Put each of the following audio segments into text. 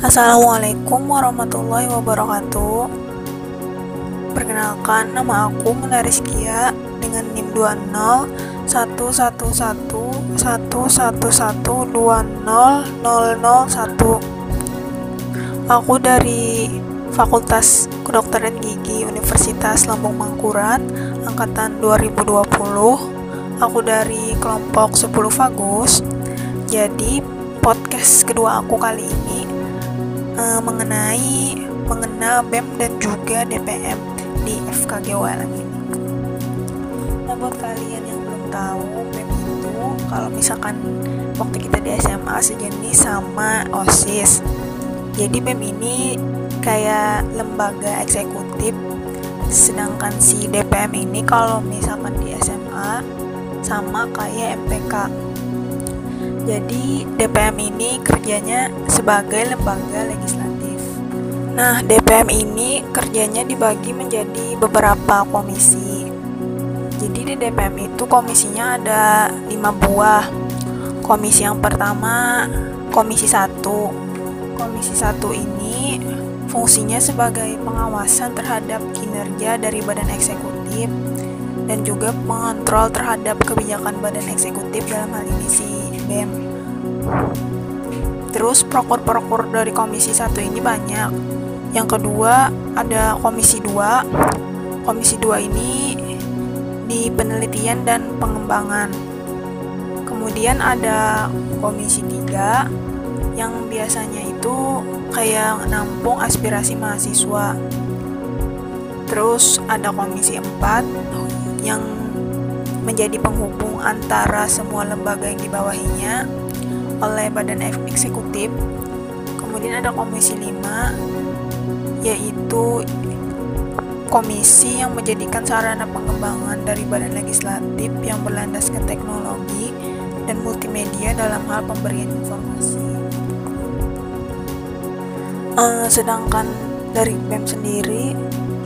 Assalamualaikum warahmatullahi wabarakatuh. Perkenalkan, nama aku Muna Rizkia dengan NIM 20 111 Aku dari Fakultas Kedokteran Gigi Universitas Lambung Mangkurat Angkatan 2020 Aku dari kelompok 10 Fagus. Jadi podcast kedua aku kali ini uh, mengenai mengenal BEM dan juga DPM di FKG ULM ini. Nah buat kalian yang belum tahu BEM itu kalau misalkan waktu kita di SMA sejenis sama OSIS. Jadi BEM ini kayak lembaga eksekutif sedangkan si DPM ini kalau misalkan di SMA sama kayak MPK jadi DPM ini kerjanya sebagai lembaga legislatif. Nah, DPM ini kerjanya dibagi menjadi beberapa komisi. Jadi di DPM itu komisinya ada lima buah. Komisi yang pertama, komisi satu. Komisi satu ini fungsinya sebagai pengawasan terhadap kinerja dari badan eksekutif dan juga mengontrol terhadap kebijakan badan eksekutif dalam hal ini si BEM. Terus prokor-prokor dari komisi satu ini banyak. Yang kedua ada komisi 2. Komisi 2 ini di penelitian dan pengembangan. Kemudian ada komisi 3 yang biasanya itu kayak nampung aspirasi mahasiswa. Terus ada komisi 4 yang menjadi penghubung antara semua lembaga yang dibawahinya oleh badan eksekutif. Kemudian ada komisi 5 yaitu komisi yang menjadikan sarana pengembangan dari badan legislatif yang berlandaskan teknologi dan multimedia dalam hal pemberian informasi. Uh, sedangkan dari BEM sendiri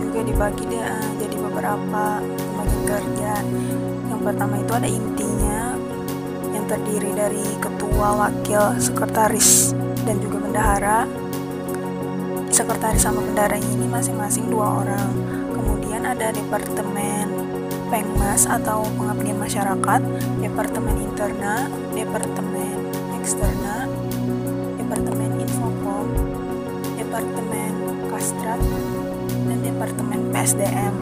juga dibagi dia, uh, jadi beberapa pembagian kerja. Yang pertama itu ada intinya yang terdiri dari ketua, wakil, sekretaris, dan juga bendahara. Sekretaris sama bendahara ini masing-masing dua orang. Kemudian ada departemen Pengmas atau pengabdian masyarakat, departemen interna, departemen eksterna, departemen infocom, departemen kastrat, dan departemen PSDM.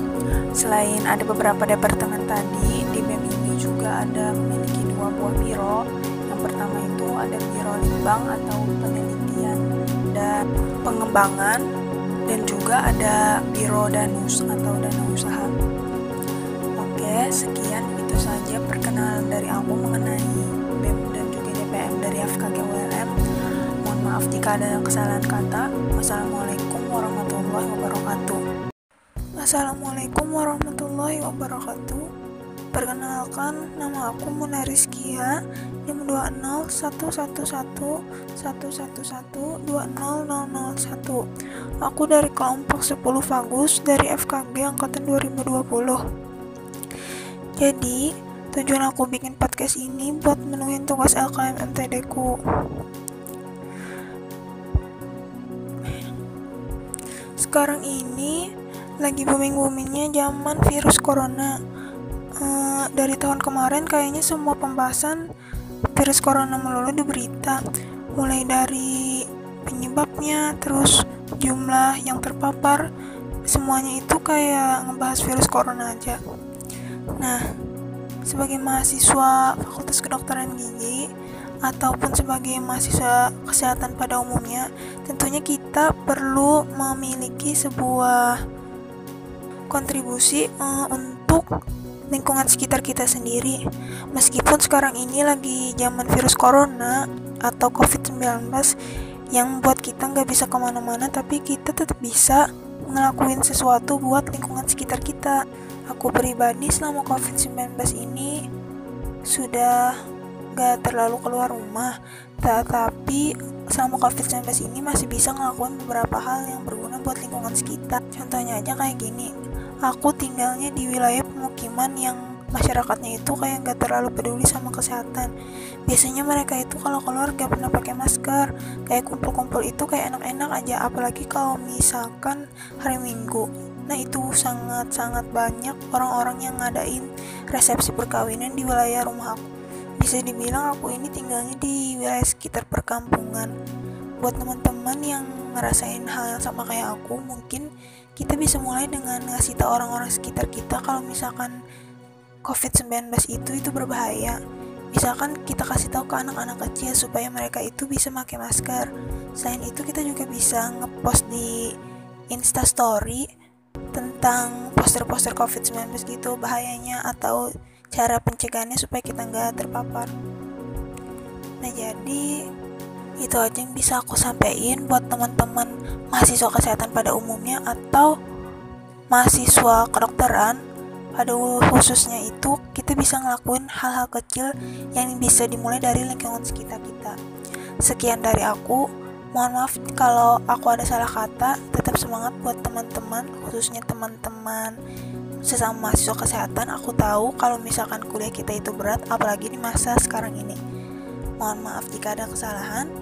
Selain ada beberapa departemen tadi, di BEM ini juga ada memiliki dua buah biro. Pertama itu ada biro limbang atau penelitian dan pengembangan, dan juga ada biro danus atau dana usaha. Oke, sekian itu saja perkenalan dari aku mengenai BEM dan juga DPM dari FKG ULM. Mohon maaf jika ada kesalahan kata. Wassalamualaikum warahmatullahi wabarakatuh. Assalamualaikum warahmatullahi wabarakatuh. Perkenalkan, nama aku Muna Rizkia, NIM 2011111200001. Aku dari kelompok 10 Fagus dari FKG angkatan 2020. Jadi, tujuan aku bikin podcast ini buat menuhin tugas LKM MTD ku. Sekarang ini lagi booming-boomingnya zaman virus corona. Dari tahun kemarin kayaknya semua pembahasan virus corona melulu di berita, mulai dari penyebabnya, terus jumlah yang terpapar, semuanya itu kayak ngebahas virus corona aja. Nah, sebagai mahasiswa Fakultas Kedokteran Gigi ataupun sebagai mahasiswa kesehatan pada umumnya, tentunya kita perlu memiliki sebuah kontribusi uh, untuk lingkungan sekitar kita sendiri. Meskipun sekarang ini lagi zaman virus corona atau COVID-19 yang membuat kita nggak bisa ke mana-mana, tapi kita tetap bisa ngelakuin sesuatu buat lingkungan sekitar kita. Aku pribadi selama COVID-19 ini sudah gak terlalu keluar rumah, tetapi selama COVID-19 ini masih bisa ngelakuin beberapa hal yang berguna buat lingkungan sekitar. Contohnya aja kayak gini, aku tinggalnya di wilayah pemukiman yang masyarakatnya itu kayak nggak terlalu peduli sama kesehatan. Biasanya mereka itu kalau keluar gak pernah pakai masker. Kayak kumpul-kumpul itu kayak enak-enak aja apalagi kalau misalkan hari minggu. Nah itu sangat-sangat banyak orang-orang yang ngadain resepsi perkawinan di wilayah rumah aku. Bisa dibilang aku ini tinggalnya di wilayah sekitar perkampungan. Buat teman-teman yang ngerasain hal yang sama kayak aku mungkin kita bisa mulai dengan ngasih tahu orang-orang sekitar kita kalau misalkan COVID-19 itu itu berbahaya. Misalkan kita kasih tahu ke anak-anak kecil supaya mereka itu bisa pakai masker. Selain itu kita juga bisa ngepost di instastory tentang poster-poster COVID-19 gitu bahayanya atau cara pencegahannya supaya kita nggak terpapar. Nah jadi itu aja yang bisa aku sampaikan buat teman-teman mahasiswa kesehatan pada umumnya atau mahasiswa kedokteran. Pada khususnya itu kita bisa ngelakuin hal-hal kecil yang bisa dimulai dari lingkungan sekitar kita. Sekian dari aku. Mohon maaf kalau aku ada salah kata. Tetap semangat buat teman-teman khususnya teman-teman sesama mahasiswa kesehatan. Aku tahu kalau misalkan kuliah kita itu berat apalagi di masa sekarang ini. Mohon maaf jika ada kesalahan